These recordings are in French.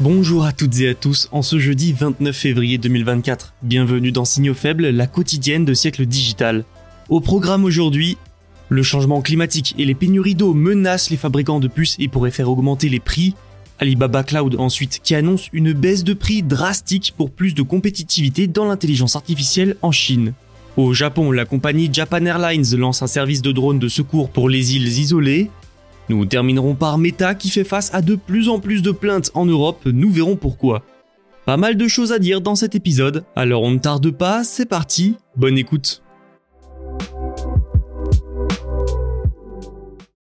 Bonjour à toutes et à tous en ce jeudi 29 février 2024. Bienvenue dans Signaux faibles, la quotidienne de siècle digital. Au programme aujourd'hui, le changement climatique et les pénuries d'eau menacent les fabricants de puces et pourraient faire augmenter les prix. Alibaba Cloud ensuite qui annonce une baisse de prix drastique pour plus de compétitivité dans l'intelligence artificielle en Chine. Au Japon, la compagnie Japan Airlines lance un service de drone de secours pour les îles isolées. Nous terminerons par Meta qui fait face à de plus en plus de plaintes en Europe, nous verrons pourquoi. Pas mal de choses à dire dans cet épisode, alors on ne tarde pas, c'est parti, bonne écoute.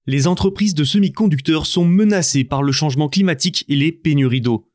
Les entreprises de semi-conducteurs sont menacées par le changement climatique et les pénuries d'eau.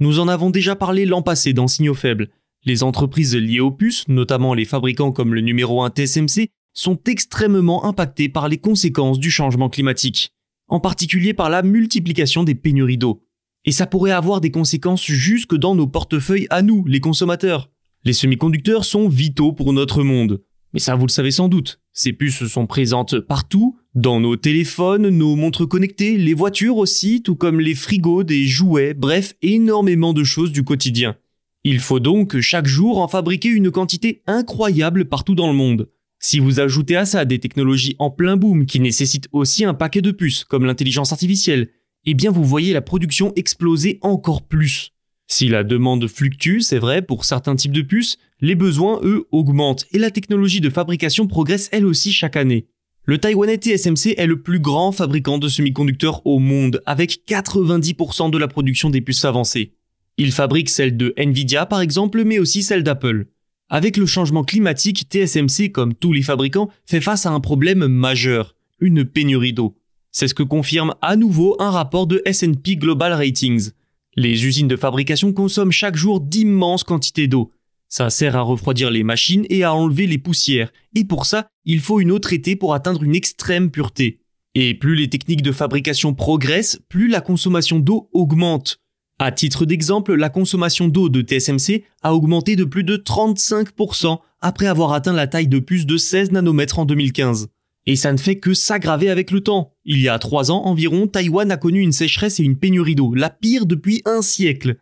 Nous en avons déjà parlé l'an passé dans Signaux faibles. Les entreprises liées aux puces, notamment les fabricants comme le numéro 1 TSMC, sont extrêmement impactées par les conséquences du changement climatique en particulier par la multiplication des pénuries d'eau. Et ça pourrait avoir des conséquences jusque dans nos portefeuilles à nous, les consommateurs. Les semi-conducteurs sont vitaux pour notre monde. Mais ça, vous le savez sans doute. Ces puces sont présentes partout, dans nos téléphones, nos montres connectées, les voitures aussi, tout comme les frigos, des jouets, bref, énormément de choses du quotidien. Il faut donc chaque jour en fabriquer une quantité incroyable partout dans le monde. Si vous ajoutez à ça des technologies en plein boom qui nécessitent aussi un paquet de puces, comme l'intelligence artificielle, eh bien vous voyez la production exploser encore plus. Si la demande fluctue, c'est vrai, pour certains types de puces, les besoins, eux, augmentent et la technologie de fabrication progresse elle aussi chaque année. Le Taïwanais TSMC est le plus grand fabricant de semi-conducteurs au monde, avec 90% de la production des puces avancées. Il fabrique celles de Nvidia par exemple, mais aussi celles d'Apple. Avec le changement climatique, TSMC, comme tous les fabricants, fait face à un problème majeur, une pénurie d'eau. C'est ce que confirme à nouveau un rapport de S&P Global Ratings. Les usines de fabrication consomment chaque jour d'immenses quantités d'eau. Ça sert à refroidir les machines et à enlever les poussières. Et pour ça, il faut une eau traitée pour atteindre une extrême pureté. Et plus les techniques de fabrication progressent, plus la consommation d'eau augmente. À titre d'exemple, la consommation d'eau de TSMC a augmenté de plus de 35% après avoir atteint la taille de plus de 16 nanomètres en 2015. Et ça ne fait que s'aggraver avec le temps. Il y a trois ans environ, Taïwan a connu une sécheresse et une pénurie d'eau, la pire depuis un siècle.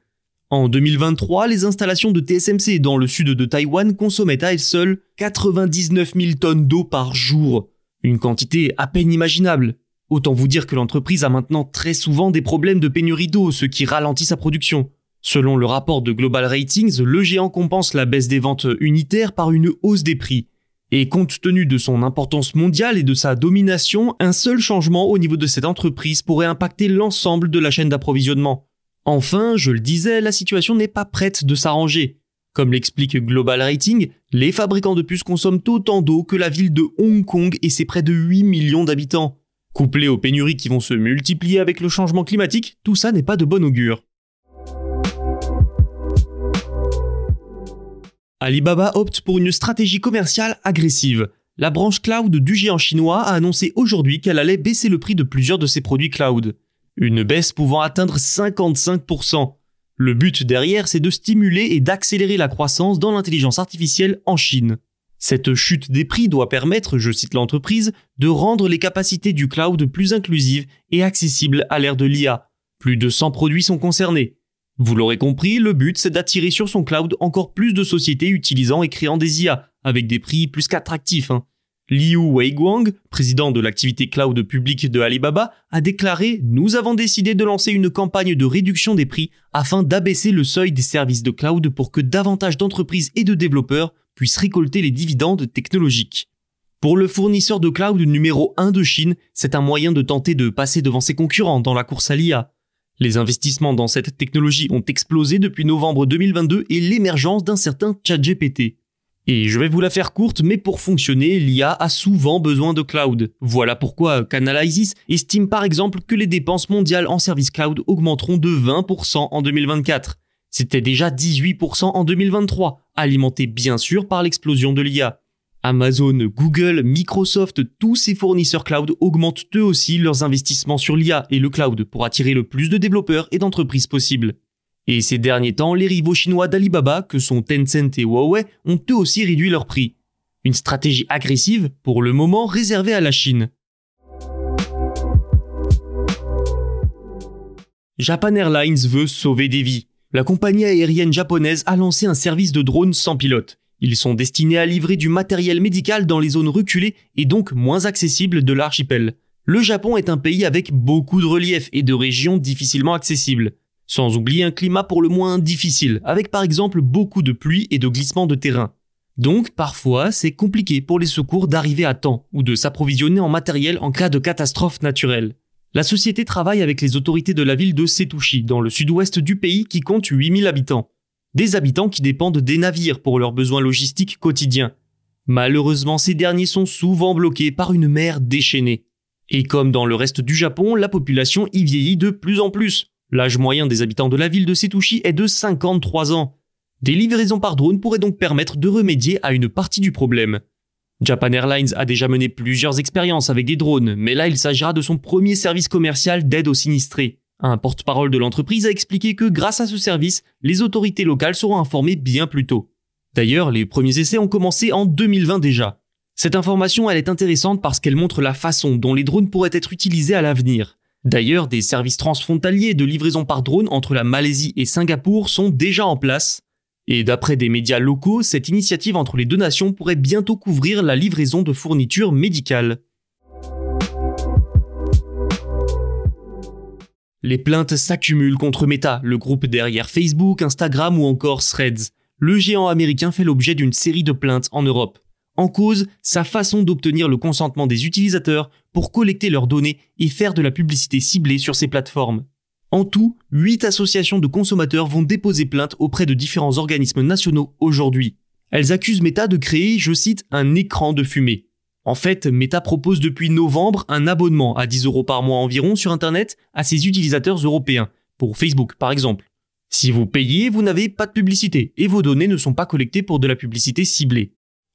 En 2023, les installations de TSMC dans le sud de Taïwan consommaient à elles seules 99 000 tonnes d'eau par jour. Une quantité à peine imaginable. Autant vous dire que l'entreprise a maintenant très souvent des problèmes de pénurie d'eau, ce qui ralentit sa production. Selon le rapport de Global Ratings, le géant compense la baisse des ventes unitaires par une hausse des prix. Et compte tenu de son importance mondiale et de sa domination, un seul changement au niveau de cette entreprise pourrait impacter l'ensemble de la chaîne d'approvisionnement. Enfin, je le disais, la situation n'est pas prête de s'arranger. Comme l'explique Global Rating, les fabricants de puces consomment autant d'eau que la ville de Hong Kong et ses près de 8 millions d'habitants. Couplé aux pénuries qui vont se multiplier avec le changement climatique, tout ça n'est pas de bon augure. Alibaba opte pour une stratégie commerciale agressive. La branche cloud du géant chinois a annoncé aujourd'hui qu'elle allait baisser le prix de plusieurs de ses produits cloud. Une baisse pouvant atteindre 55%. Le but derrière, c'est de stimuler et d'accélérer la croissance dans l'intelligence artificielle en Chine. Cette chute des prix doit permettre, je cite l'entreprise, de rendre les capacités du cloud plus inclusives et accessibles à l'ère de l'IA. Plus de 100 produits sont concernés. Vous l'aurez compris, le but c'est d'attirer sur son cloud encore plus de sociétés utilisant et créant des IA, avec des prix plus qu'attractifs. Hein. Liu Weiguang, président de l'activité cloud publique de Alibaba, a déclaré Nous avons décidé de lancer une campagne de réduction des prix afin d'abaisser le seuil des services de cloud pour que davantage d'entreprises et de développeurs puissent récolter les dividendes technologiques. Pour le fournisseur de cloud numéro 1 de Chine, c'est un moyen de tenter de passer devant ses concurrents dans la course à l'IA. Les investissements dans cette technologie ont explosé depuis novembre 2022 et l'émergence d'un certain ChatGPT. Et je vais vous la faire courte, mais pour fonctionner, l'IA a souvent besoin de cloud. Voilà pourquoi Canalysys estime par exemple que les dépenses mondiales en services cloud augmenteront de 20% en 2024. C'était déjà 18% en 2023, alimenté bien sûr par l'explosion de l'IA. Amazon, Google, Microsoft, tous ces fournisseurs cloud augmentent eux aussi leurs investissements sur l'IA et le cloud pour attirer le plus de développeurs et d'entreprises possibles. Et ces derniers temps, les rivaux chinois d'Alibaba, que sont Tencent et Huawei, ont eux aussi réduit leurs prix. Une stratégie agressive, pour le moment réservée à la Chine. Japan Airlines veut sauver des vies. La compagnie aérienne japonaise a lancé un service de drones sans pilote. Ils sont destinés à livrer du matériel médical dans les zones reculées et donc moins accessibles de l'archipel. Le Japon est un pays avec beaucoup de relief et de régions difficilement accessibles. Sans oublier un climat pour le moins difficile, avec par exemple beaucoup de pluie et de glissements de terrain. Donc parfois c'est compliqué pour les secours d'arriver à temps ou de s'approvisionner en matériel en cas de catastrophe naturelle. La société travaille avec les autorités de la ville de Setouchi, dans le sud-ouest du pays qui compte 8000 habitants. Des habitants qui dépendent des navires pour leurs besoins logistiques quotidiens. Malheureusement, ces derniers sont souvent bloqués par une mer déchaînée. Et comme dans le reste du Japon, la population y vieillit de plus en plus. L'âge moyen des habitants de la ville de Setouchi est de 53 ans. Des livraisons par drone pourraient donc permettre de remédier à une partie du problème. Japan Airlines a déjà mené plusieurs expériences avec des drones, mais là il s'agira de son premier service commercial d'aide aux sinistrés. Un porte-parole de l'entreprise a expliqué que grâce à ce service, les autorités locales seront informées bien plus tôt. D'ailleurs, les premiers essais ont commencé en 2020 déjà. Cette information, elle est intéressante parce qu'elle montre la façon dont les drones pourraient être utilisés à l'avenir. D'ailleurs, des services transfrontaliers de livraison par drone entre la Malaisie et Singapour sont déjà en place. Et d'après des médias locaux, cette initiative entre les deux nations pourrait bientôt couvrir la livraison de fournitures médicales. Les plaintes s'accumulent contre Meta, le groupe derrière Facebook, Instagram ou encore Threads. Le géant américain fait l'objet d'une série de plaintes en Europe. En cause, sa façon d'obtenir le consentement des utilisateurs pour collecter leurs données et faire de la publicité ciblée sur ces plateformes. En tout, 8 associations de consommateurs vont déposer plainte auprès de différents organismes nationaux aujourd'hui. Elles accusent Meta de créer, je cite, un écran de fumée. En fait, Meta propose depuis novembre un abonnement à 10 euros par mois environ sur Internet à ses utilisateurs européens, pour Facebook par exemple. Si vous payez, vous n'avez pas de publicité et vos données ne sont pas collectées pour de la publicité ciblée.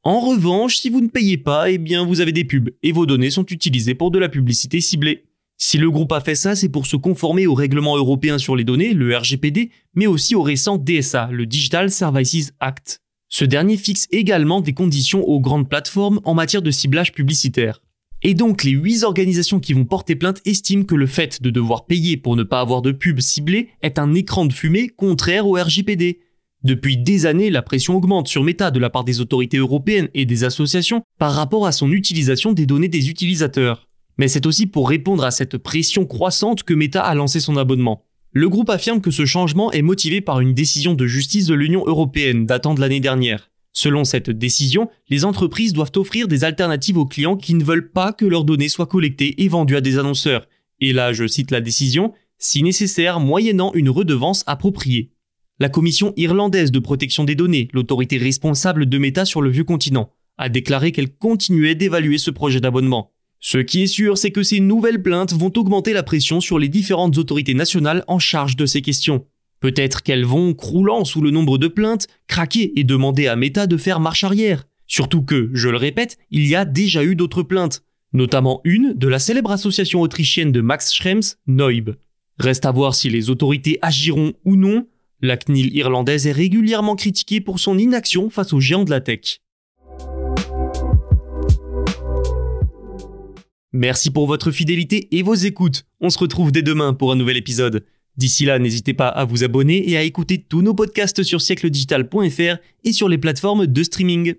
En revanche, si vous ne payez pas, eh vous avez des pubs et vos données sont utilisées pour de la publicité ciblée. Si le groupe a fait ça, c'est pour se conformer au règlement européen sur les données, le RGPD, mais aussi au récent DSA, le Digital Services Act. Ce dernier fixe également des conditions aux grandes plateformes en matière de ciblage publicitaire. Et donc les 8 organisations qui vont porter plainte estiment que le fait de devoir payer pour ne pas avoir de pub ciblée est un écran de fumée contraire au RGPD. Depuis des années, la pression augmente sur Meta de la part des autorités européennes et des associations par rapport à son utilisation des données des utilisateurs. Mais c'est aussi pour répondre à cette pression croissante que Meta a lancé son abonnement. Le groupe affirme que ce changement est motivé par une décision de justice de l'Union européenne datant de l'année dernière. Selon cette décision, les entreprises doivent offrir des alternatives aux clients qui ne veulent pas que leurs données soient collectées et vendues à des annonceurs. Et là, je cite la décision, si nécessaire, moyennant une redevance appropriée la Commission irlandaise de protection des données, l'autorité responsable de Meta sur le vieux continent, a déclaré qu'elle continuait d'évaluer ce projet d'abonnement. Ce qui est sûr, c'est que ces nouvelles plaintes vont augmenter la pression sur les différentes autorités nationales en charge de ces questions. Peut-être qu'elles vont, croulant sous le nombre de plaintes, craquer et demander à Meta de faire marche arrière. Surtout que, je le répète, il y a déjà eu d'autres plaintes, notamment une de la célèbre association autrichienne de Max Schrems, Neub. Reste à voir si les autorités agiront ou non, la CNIL irlandaise est régulièrement critiquée pour son inaction face aux géants de la tech. Merci pour votre fidélité et vos écoutes. On se retrouve dès demain pour un nouvel épisode. D'ici là, n'hésitez pas à vous abonner et à écouter tous nos podcasts sur siècledigital.fr et sur les plateformes de streaming.